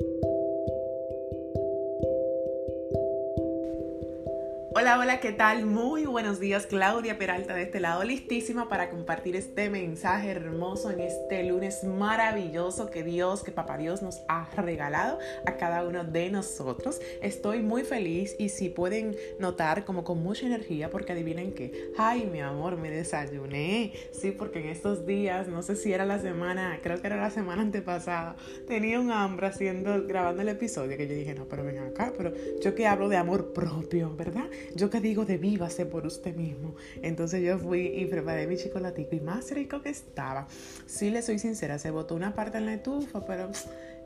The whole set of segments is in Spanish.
Thank you. Hola, hola, ¿qué tal? Muy buenos días, Claudia Peralta de este lado, listísima para compartir este mensaje hermoso en este lunes maravilloso que Dios, que Papá Dios nos ha regalado a cada uno de nosotros. Estoy muy feliz y si pueden notar como con mucha energía, porque adivinen que, ay, mi amor, me desayuné. Sí, porque en estos días, no sé si era la semana, creo que era la semana antepasada, tenía un hambre haciendo, grabando el episodio que yo dije, no, pero ven acá, pero yo que hablo de amor propio, ¿verdad? Yo que digo de vívase por usted mismo. Entonces yo fui y preparé mi chocolatico y más rico que estaba. Si le soy sincera, se botó una parte en la estufa, pero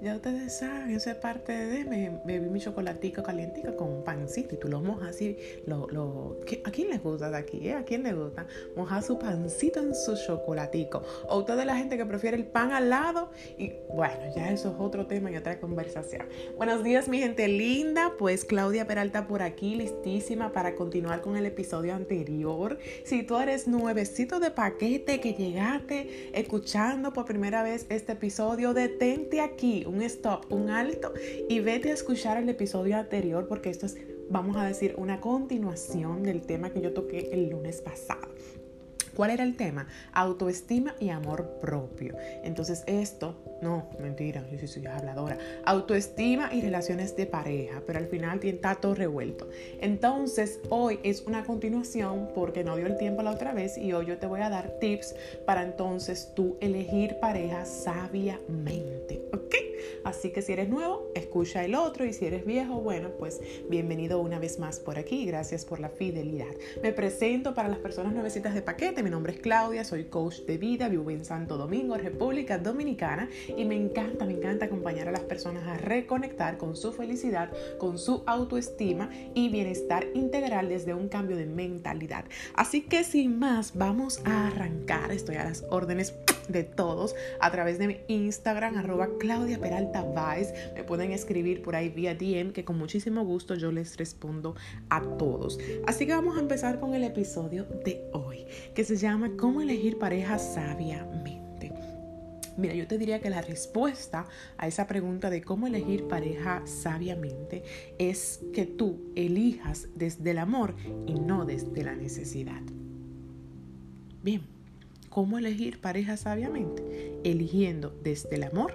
ya ustedes saben, eso es parte de me bebí mi chocolatico calientico con un pancito y tú lo mojas así. Lo, lo, ¿A quién le gusta de aquí? Eh? ¿A quién le gusta? Mojar su pancito en su chocolatico. O de la gente que prefiere el pan al lado. Y bueno, ya eso es otro tema y otra conversación. Buenos días, mi gente linda. Pues Claudia Peralta por aquí, listísima para continuar con el episodio anterior. Si tú eres nuevecito de paquete que llegaste escuchando por primera vez este episodio, detente aquí un stop, un alto y vete a escuchar el episodio anterior porque esto es, vamos a decir, una continuación del tema que yo toqué el lunes pasado. ¿Cuál era el tema? Autoestima y amor propio. Entonces esto, no, mentira, yo sí soy habladora. Autoestima y relaciones de pareja, pero al final está todo revuelto. Entonces hoy es una continuación porque no dio el tiempo la otra vez y hoy yo te voy a dar tips para entonces tú elegir pareja sabiamente. Así que si eres nuevo, escucha el otro y si eres viejo, bueno, pues bienvenido una vez más por aquí. Gracias por la fidelidad. Me presento para las personas nuevecitas de paquete. Mi nombre es Claudia, soy coach de vida, vivo en Santo Domingo, República Dominicana y me encanta, me encanta acompañar a las personas a reconectar con su felicidad, con su autoestima y bienestar integral desde un cambio de mentalidad. Así que sin más, vamos a arrancar. Estoy a las órdenes de todos a través de mi Instagram, arroba Claudia Peralta Vice. Me pueden escribir por ahí vía DM, que con muchísimo gusto yo les respondo a todos. Así que vamos a empezar con el episodio de hoy, que se llama ¿Cómo elegir pareja sabiamente? Mira, yo te diría que la respuesta a esa pregunta de cómo elegir pareja sabiamente es que tú elijas desde el amor y no desde la necesidad. Bien, cómo elegir pareja sabiamente, eligiendo desde el amor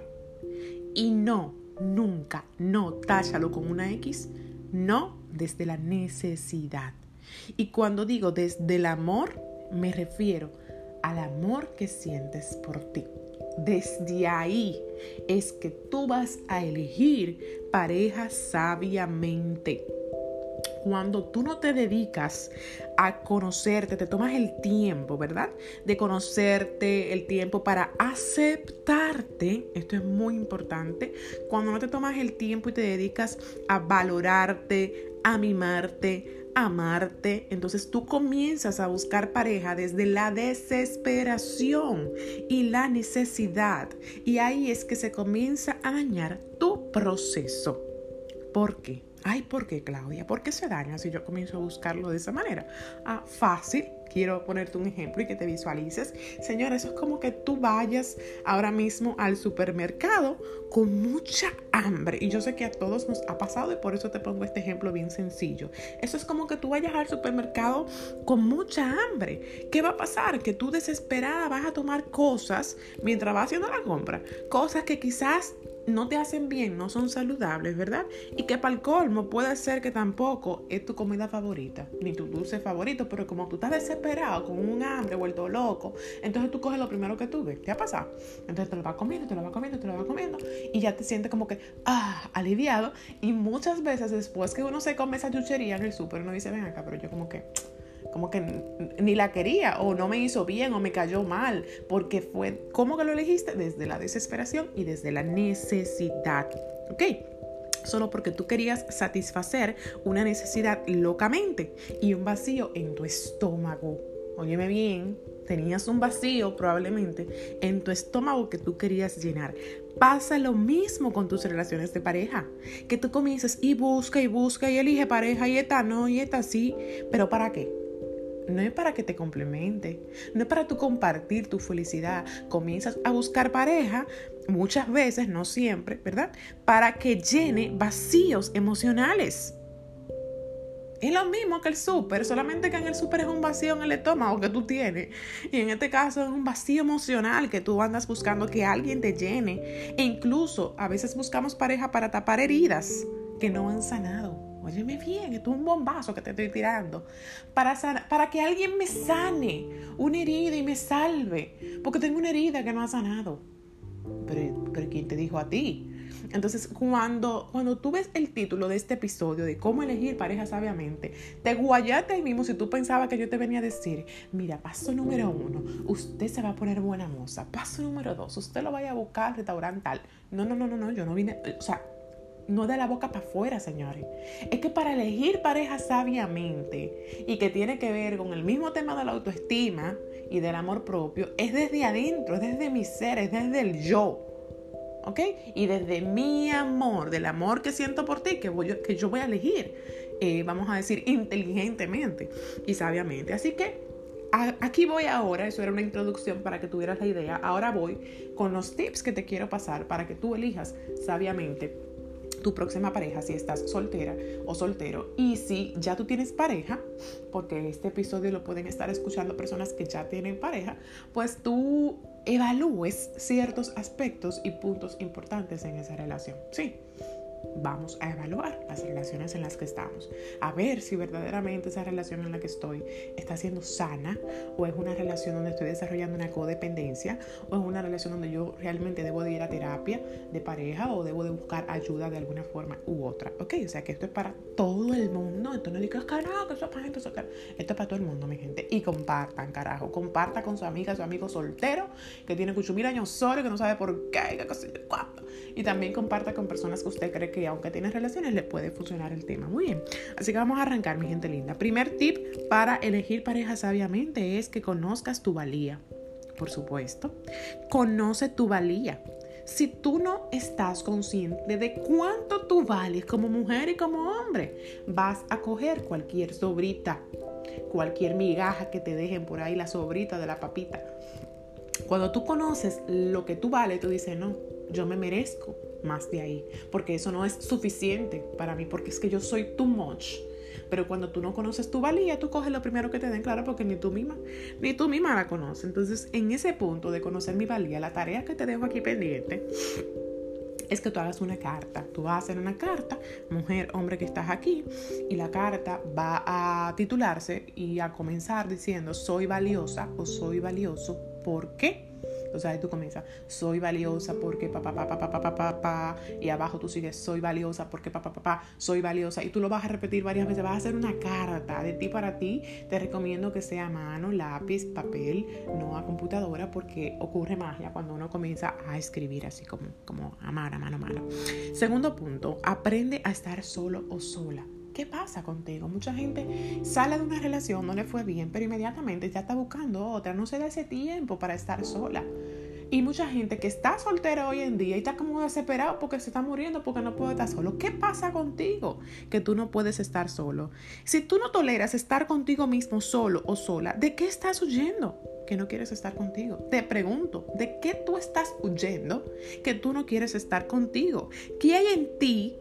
y no, nunca, no, táchalo con una X, no desde la necesidad. Y cuando digo desde el amor, me refiero al amor que sientes por ti. Desde ahí es que tú vas a elegir pareja sabiamente cuando tú no te dedicas a conocerte, te tomas el tiempo, ¿verdad? De conocerte, el tiempo para aceptarte, esto es muy importante, cuando no te tomas el tiempo y te dedicas a valorarte, a mimarte, a amarte, entonces tú comienzas a buscar pareja desde la desesperación y la necesidad. Y ahí es que se comienza a dañar tu proceso. ¿Por qué? Ay, ¿por qué, Claudia? ¿Por qué se daña si yo comienzo a buscarlo de esa manera? Ah, fácil. Quiero ponerte un ejemplo y que te visualices. Señor, eso es como que tú vayas ahora mismo al supermercado con mucha hambre. Y yo sé que a todos nos ha pasado y por eso te pongo este ejemplo bien sencillo. Eso es como que tú vayas al supermercado con mucha hambre. ¿Qué va a pasar? Que tú desesperada vas a tomar cosas mientras vas haciendo la compra. Cosas que quizás no te hacen bien, no son saludables, ¿verdad? Y que para el colmo puede ser que tampoco es tu comida favorita, ni tu dulce favorito, pero como tú estás desesperado, con un hambre, vuelto loco, entonces tú coges lo primero que tú ves, ¿qué ha pasado? Entonces te lo vas comiendo, te lo vas comiendo, te lo vas comiendo, y ya te sientes como que, ah, aliviado, y muchas veces después que uno se come esa chuchería en el súper, uno dice, ven acá, pero yo como que como que ni la quería o no me hizo bien o me cayó mal, porque fue, ¿cómo que lo elegiste? Desde la desesperación y desde la necesidad, ¿ok? Solo porque tú querías satisfacer una necesidad locamente y un vacío en tu estómago. Óyeme bien, tenías un vacío probablemente en tu estómago que tú querías llenar. Pasa lo mismo con tus relaciones de pareja, que tú comienzas y busca y busca y elige pareja y esta no y esta sí, pero ¿para qué? No es para que te complemente, no es para tú compartir tu felicidad. Comienzas a buscar pareja muchas veces, no siempre, ¿verdad? Para que llene vacíos emocionales. Es lo mismo que el súper, solamente que en el súper es un vacío en el estómago que tú tienes. Y en este caso es un vacío emocional que tú andas buscando que alguien te llene. E incluso a veces buscamos pareja para tapar heridas que no han sanado. Óyeme bien, esto es un bombazo que te estoy tirando. Para, para que alguien me sane una herida y me salve. Porque tengo una herida que no ha sanado. Pero, pero ¿quién te dijo a ti? Entonces, cuando, cuando tú ves el título de este episodio de cómo elegir pareja sabiamente, te guayaste ahí mismo si tú pensabas que yo te venía a decir, mira, paso número uno, usted se va a poner buena moza. Paso número dos, usted lo vaya a buscar al restaurante tal. No, no, no, no, no, yo no vine, o sea, no de la boca para afuera, señores. Es que para elegir pareja sabiamente y que tiene que ver con el mismo tema de la autoestima y del amor propio, es desde adentro, es desde mi ser, es desde el yo. ¿ok? Y desde mi amor, del amor que siento por ti, que, voy, que yo voy a elegir, eh, vamos a decir, inteligentemente y sabiamente. Así que aquí voy ahora, eso era una introducción para que tuvieras la idea, ahora voy con los tips que te quiero pasar para que tú elijas sabiamente tu próxima pareja si estás soltera o soltero. Y si ya tú tienes pareja, porque este episodio lo pueden estar escuchando personas que ya tienen pareja, pues tú evalúes ciertos aspectos y puntos importantes en esa relación. Sí, vamos a evaluar las relaciones en las que estamos, a ver si verdaderamente esa relación en la que estoy está siendo sana o es una relación donde estoy desarrollando una codependencia o es una relación donde yo realmente debo de ir a terapia de pareja o debo de buscar ayuda de alguna forma u otra. Ok, o sea que esto es para todo el mundo, esto no carajo, que es para esto es para todo el mundo, mi gente. Y compartan, carajo, comparta con su amiga, su amigo soltero que tiene mil años solo que no sabe por qué, qué cosa, cuánto. Y también comparta con personas que usted cree que aunque tiene relaciones le puede funcionar el tema. Muy bien, así que vamos a arrancar mi gente linda. Primer tip para elegir pareja sabiamente es que conozcas tu valía. Por supuesto, conoce tu valía. Si tú no estás consciente de cuánto tú vales como mujer y como hombre, vas a coger cualquier sobrita, cualquier migaja que te dejen por ahí, la sobrita de la papita. Cuando tú conoces lo que tú vales, tú dices, no, yo me merezco más de ahí, porque eso no es suficiente para mí, porque es que yo soy too much. Pero cuando tú no conoces tu valía, tú coges lo primero que te den claro porque ni tú misma, ni tú misma la conoces. Entonces, en ese punto de conocer mi valía, la tarea que te dejo aquí pendiente es que tú hagas una carta. Tú vas a hacer una carta, mujer, hombre que estás aquí, y la carta va a titularse y a comenzar diciendo soy valiosa o soy valioso. ¿Por qué? Entonces ahí tú comienzas, soy valiosa porque papá, papá, papá, papá, papá, y abajo tú sigues, soy valiosa porque papá, papá, soy valiosa, y tú lo vas a repetir varias veces, vas a hacer una carta de ti para ti, te recomiendo que sea a mano, lápiz, papel, no a computadora, porque ocurre magia cuando uno comienza a escribir así como, como a mano, a mano, a mano. Segundo punto, aprende a estar solo o sola. ¿Qué pasa contigo? Mucha gente sale de una relación, no le fue bien, pero inmediatamente ya está buscando otra, no se da ese tiempo para estar sola. Y mucha gente que está soltera hoy en día y está como desesperado porque se está muriendo porque no puede estar solo. ¿Qué pasa contigo? Que tú no puedes estar solo. Si tú no toleras estar contigo mismo solo o sola, ¿de qué estás huyendo? Que no quieres estar contigo. Te pregunto, ¿de qué tú estás huyendo que tú no quieres estar contigo? ¿Qué hay en ti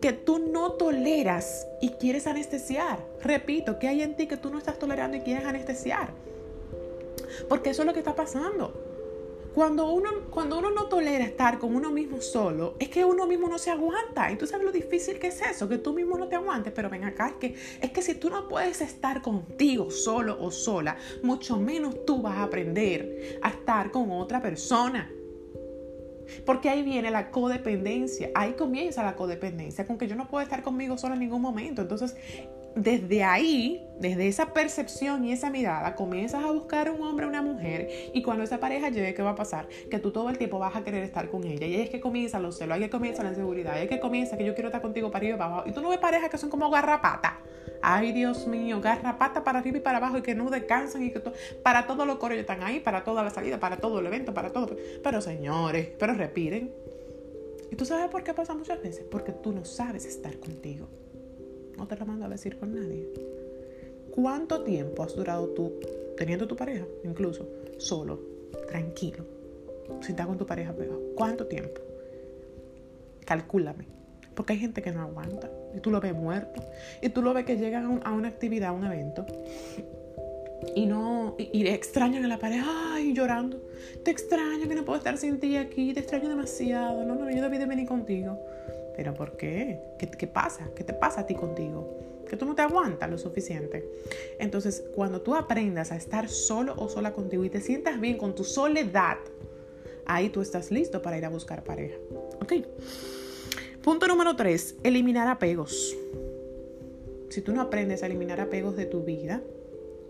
que tú no toleras y quieres anestesiar. Repito, ¿qué hay en ti que tú no estás tolerando y quieres anestesiar? Porque eso es lo que está pasando. Cuando uno, cuando uno no tolera estar con uno mismo solo, es que uno mismo no se aguanta. Y tú sabes lo difícil que es eso, que tú mismo no te aguantes. Pero ven acá, es que, es que si tú no puedes estar contigo solo o sola, mucho menos tú vas a aprender a estar con otra persona. Porque ahí viene la codependencia, ahí comienza la codependencia, con que yo no puedo estar conmigo solo en ningún momento. Entonces, desde ahí, desde esa percepción y esa mirada, comienzas a buscar un hombre una mujer y cuando esa pareja llegue, ¿qué va a pasar? Que tú todo el tiempo vas a querer estar con ella y es que comienza los celos, es que comienza la inseguridad, es que comienza que yo quiero estar contigo para arriba y para abajo. Y tú no ves parejas que son como garrapata. Ay, Dios mío, garrapata para arriba y para abajo y que no descansan y que para todos los coros están ahí, para toda la salida, para todo el evento, para todo. Pero señores, pero respiren. ¿Y tú sabes por qué pasa muchas veces? Porque tú no sabes estar contigo. No te lo mando a decir con nadie. ¿Cuánto tiempo has durado tú teniendo tu pareja, incluso, solo, tranquilo, si estás con tu pareja pegado? ¿Cuánto tiempo? Calcúlame. Porque hay gente que no aguanta. Y tú lo ves muerto. Y tú lo ves que llegan a una actividad, a un evento. Y no, y, extrañan a la pareja, ay, llorando. Te extraño que no puedo estar sin ti aquí, te extraño demasiado. No, no, yo debí de venir contigo. ¿Pero por qué? ¿Qué, qué pasa? ¿Qué te pasa a ti contigo? que tú no te aguantas lo suficiente. Entonces, cuando tú aprendas a estar solo o sola contigo y te sientas bien con tu soledad, ahí tú estás listo para ir a buscar pareja. ¿Ok? Punto número tres, eliminar apegos. Si tú no aprendes a eliminar apegos de tu vida,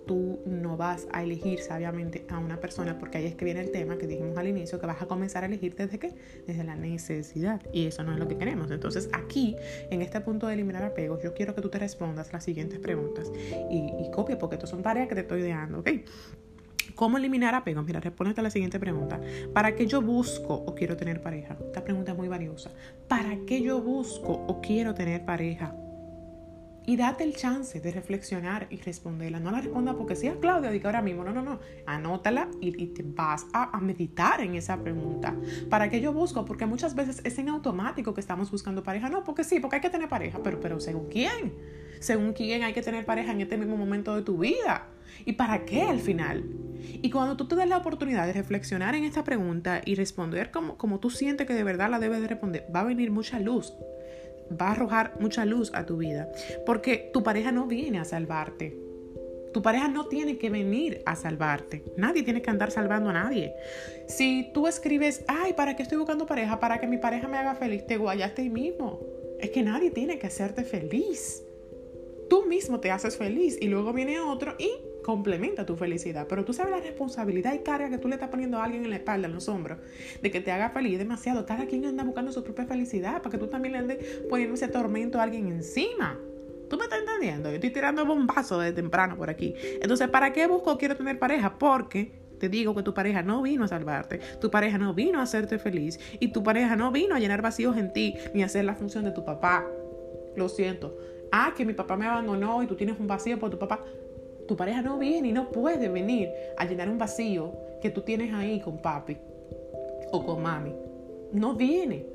tú no vas a elegir sabiamente a una persona, porque ahí es que viene el tema que dijimos al inicio, que vas a comenzar a elegir desde qué? Desde la necesidad. Y eso no es lo que queremos. Entonces aquí, en este punto de eliminar apegos, yo quiero que tú te respondas las siguientes preguntas y, y copia, porque esto son tareas que te estoy dejando, ¿ok? ¿Cómo eliminar apegos? Mira, responde a la siguiente pregunta. ¿Para qué yo busco o quiero tener pareja? Esta pregunta es muy valiosa. ¿Para qué yo busco o quiero tener pareja? Y date el chance de reflexionar y responderla. No la responda porque sea Claudia, diga ahora mismo. No, no, no. Anótala y, te vas a, meditar en esa pregunta. ¿Para qué yo busco? Porque muchas veces es en automático que estamos buscando pareja. No, porque sí, porque hay que tener pareja. Pero, pero según quién? Según quién hay que tener pareja en este mismo momento de tu vida. ¿Y para qué al final? Y cuando tú te des la oportunidad de reflexionar en esta pregunta y responder como, como tú sientes que de verdad la debes de responder, va a venir mucha luz va a arrojar mucha luz a tu vida. Porque tu pareja no viene a salvarte. Tu pareja no tiene que venir a salvarte. Nadie tiene que andar salvando a nadie. Si tú escribes, ay, ¿para qué estoy buscando pareja? Para que mi pareja me haga feliz, te guayaste ahí mismo. Es que nadie tiene que hacerte feliz. Tú mismo te haces feliz y luego viene otro y complementa tu felicidad. Pero tú sabes la responsabilidad y carga que tú le estás poniendo a alguien en la espalda, en los hombros, de que te haga feliz demasiado. Cada quien anda buscando su propia felicidad para que tú también le andes poniendo ese tormento a alguien encima. ¿Tú me estás entendiendo? Yo estoy tirando bombazo desde temprano por aquí. Entonces, ¿para qué busco quiero tener pareja? Porque te digo que tu pareja no vino a salvarte, tu pareja no vino a hacerte feliz y tu pareja no vino a llenar vacíos en ti ni a hacer la función de tu papá. Lo siento. Ah, que mi papá me abandonó y tú tienes un vacío por tu papá. Tu pareja no viene y no puede venir a llenar un vacío que tú tienes ahí con papi o con mami. No viene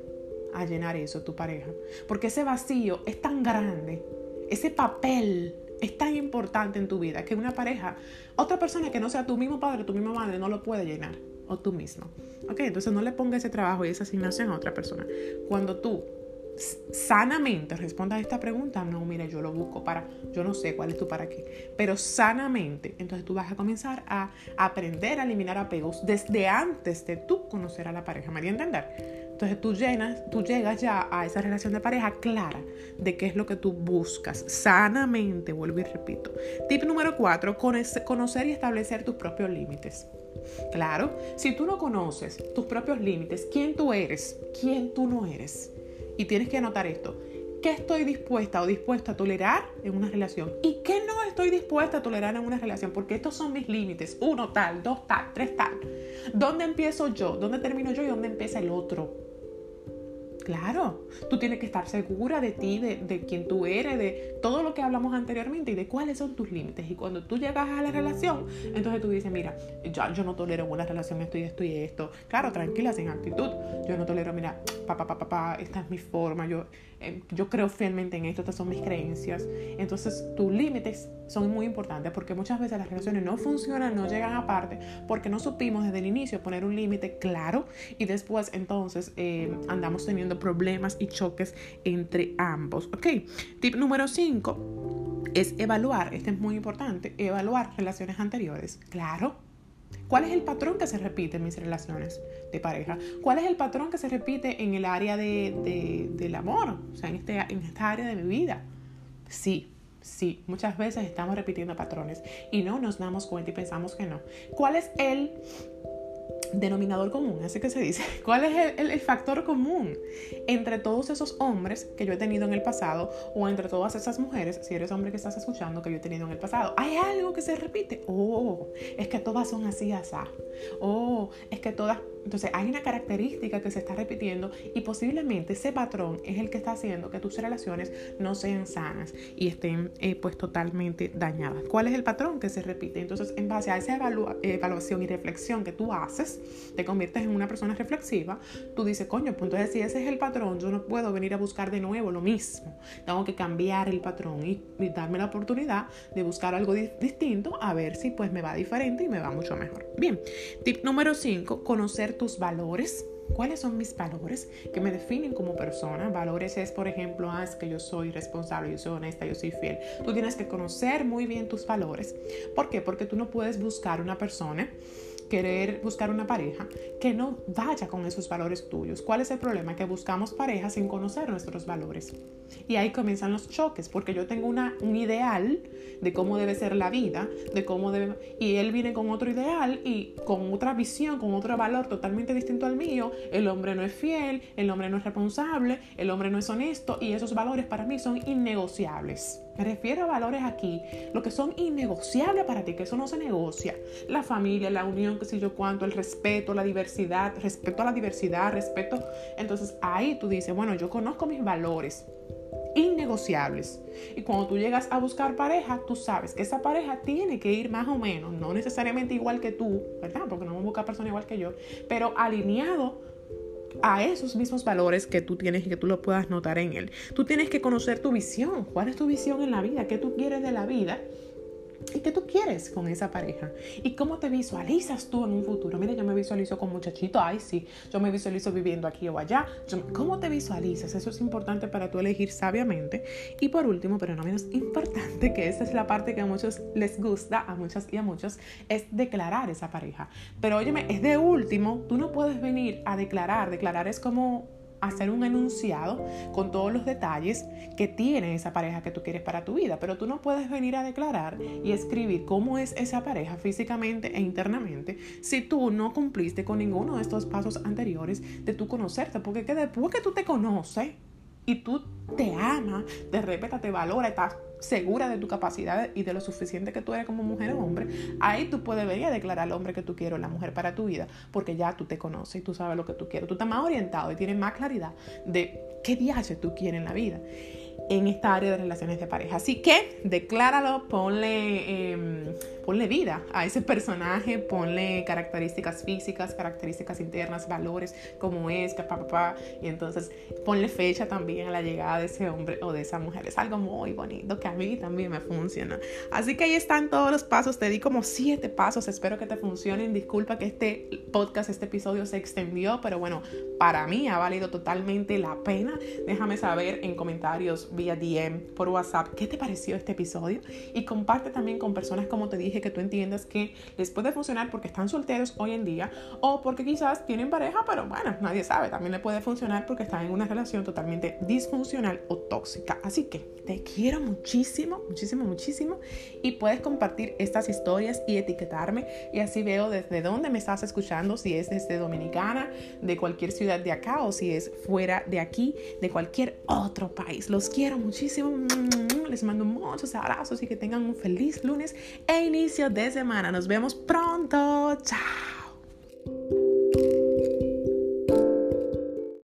a llenar eso tu pareja. Porque ese vacío es tan grande, ese papel es tan importante en tu vida que una pareja, otra persona que no sea tu mismo padre, tu misma madre, no lo puede llenar. O tú mismo. Ok, entonces no le pongas ese trabajo y esa asignación a otra persona. Cuando tú sanamente responda a esta pregunta, no, mira, yo lo busco para, yo no sé cuál es tu para qué, pero sanamente, entonces tú vas a comenzar a aprender a eliminar apegos desde antes de tú conocer a la pareja, ¿me entender? Entonces tú, llenas, tú llegas ya a esa relación de pareja clara de qué es lo que tú buscas, sanamente, vuelvo y repito. Tip número cuatro, conocer y establecer tus propios límites. Claro, si tú no conoces tus propios límites, quién tú eres, quién tú no eres, y tienes que anotar esto. ¿Qué estoy dispuesta o dispuesta a tolerar en una relación? ¿Y qué no estoy dispuesta a tolerar en una relación? Porque estos son mis límites. Uno tal, dos tal, tres tal. ¿Dónde empiezo yo? ¿Dónde termino yo y dónde empieza el otro? Claro, tú tienes que estar segura de ti, de, quién tú eres, de todo lo que hablamos anteriormente y de cuáles son tus límites. Y cuando tú llegas a la relación, entonces tú dices, mira, ya, yo no tolero una relación esto y esto y esto. Claro, tranquila, sin actitud. Yo no tolero, mira, papá, papá, papá, esta es mi forma, yo, eh, yo creo fielmente en esto, estas son mis creencias. Entonces, tus límites son muy importantes porque muchas veces las relaciones no funcionan, no llegan aparte, porque no supimos desde el inicio poner un límite claro y después entonces eh, andamos teniendo problemas y choques entre ambos. Ok, tip número 5 es evaluar, este es muy importante, evaluar relaciones anteriores. Claro. ¿Cuál es el patrón que se repite en mis relaciones de pareja? ¿Cuál es el patrón que se repite en el área de, del amor? O sea, en, este, en esta área de mi vida. Sí, Sí, muchas veces estamos repitiendo patrones y no nos damos cuenta y pensamos que no. ¿Cuál es el denominador común, así que se dice, ¿cuál es el, factor común entre todos esos hombres que yo he tenido en el pasado o entre todas esas mujeres, si eres hombre que estás escuchando, que yo he tenido en el pasado? ¿Hay algo que se repite? Oh, es que todas son así, así. Oh, es que todas Entonces hay una característica que se está repitiendo y posiblemente ese patrón es el que está haciendo que tus relaciones no sean sanas y estén eh, pues totalmente dañadas. ¿Cuál es el patrón que se repite? Entonces en base a esa evaluación y reflexión que tú haces, te conviertes en una persona reflexiva, tú dices, coño, pues entonces si ese es el patrón, yo no puedo venir a buscar de nuevo lo mismo. Tengo que cambiar el patrón y, darme la oportunidad de buscar algo distinto a ver si pues me va diferente y me va mucho mejor. Bien, tip número 5, conocer tus valores. ¿Cuáles son mis valores que me definen como persona? Valores es, por ejemplo, ah, es que yo soy responsable, yo soy honesta, yo soy fiel. Tú tienes que conocer muy bien tus valores. ¿Por qué? Porque tú no puedes buscar una persona querer buscar una pareja que no vaya con esos valores tuyos. ¿Cuál es el problema? Que buscamos pareja sin conocer nuestros valores. Y ahí comienzan los choques, porque yo tengo un ideal de cómo debe ser la vida, de cómo debe... Y él viene con otro ideal y con otra visión, con otro valor totalmente distinto al mío. El hombre no es fiel, el hombre no es responsable, el hombre no es honesto y esos valores para mí son innegociables. Me refiero a valores aquí, lo que son innegociables para ti, que eso no se negocia. La familia, la unión, qué sé yo cuánto, el respeto, la diversidad, respeto a la diversidad, respeto. Entonces ahí tú dices, bueno, yo conozco mis valores innegociables. Y cuando tú llegas a buscar pareja, tú sabes que esa pareja tiene que ir más o menos, no necesariamente igual que tú, ¿verdad? Porque no vamos a buscar persona igual que yo, pero alineado a esos mismos valores que tú tienes y que tú lo puedas notar en él. Tú tienes que conocer tu visión. ¿Cuál es tu visión en la vida? ¿Qué tú quieres de la vida? ¿Y qué tú quieres con esa pareja? ¿Y cómo te visualizas tú en un futuro? Mira, yo me visualizo con muchachito, ay sí, yo me visualizo viviendo aquí o allá. ¿Cómo te visualizas? Eso es importante para tú elegir sabiamente. Y por último, pero no menos importante, que esa es la parte que a muchos les gusta, a muchas y a muchos, es declarar esa pareja. Pero óyeme, es de último, tú no puedes venir a declarar. Declarar es como hacer un enunciado con todos los detalles que tiene esa pareja que tú quieres para tu vida, pero tú no puedes venir a declarar y escribir cómo es esa pareja físicamente e internamente si tú no cumpliste con ninguno de estos pasos anteriores de tu conocerte, porque que después que tú te conoces y tú te amas, te respeta, te valora, estás segura de tu capacidad y de lo suficiente que tú eres como mujer o hombre, ahí tú puedes venir a declarar al hombre que tú quieres, la mujer para tu vida, porque ya tú te conoces y tú sabes lo que tú quieres. Tú estás más orientado y tienes más claridad de qué viaje tú quieres en la vida en esta área de relaciones de pareja. Así que decláralo, ponle, em, ponle vida a ese personaje, ponle características físicas, características internas, valores, como es, que papá, y entonces ponle fecha también a la llegada de ese hombre o de esa mujer. Es algo muy bonito que a mí también me funciona. Así que ahí están todos los pasos, te di como siete pasos, espero que te funcionen. Disculpa que este podcast, este episodio se extendió, pero bueno, para mí ha valido totalmente la pena. Déjame saber en comentarios vía DM, por WhatsApp, qué te pareció este episodio y comparte también con personas como te dije que tú entiendas que les puede funcionar porque están solteros hoy en día o porque quizás tienen pareja, pero bueno, nadie sabe, también le puede funcionar porque están en una relación totalmente disfuncional o tóxica. Así que te quiero muchísimo, muchísimo, muchísimo y puedes compartir estas historias y etiquetarme y así veo desde dónde me estás escuchando, si es desde Dominicana, de cualquier ciudad de acá o si es fuera de aquí, de cualquier otro país. Los quiero muchísimo. Les mando muchos abrazos y que tengan un feliz lunes e de semana. Nos vemos pronto. Chao.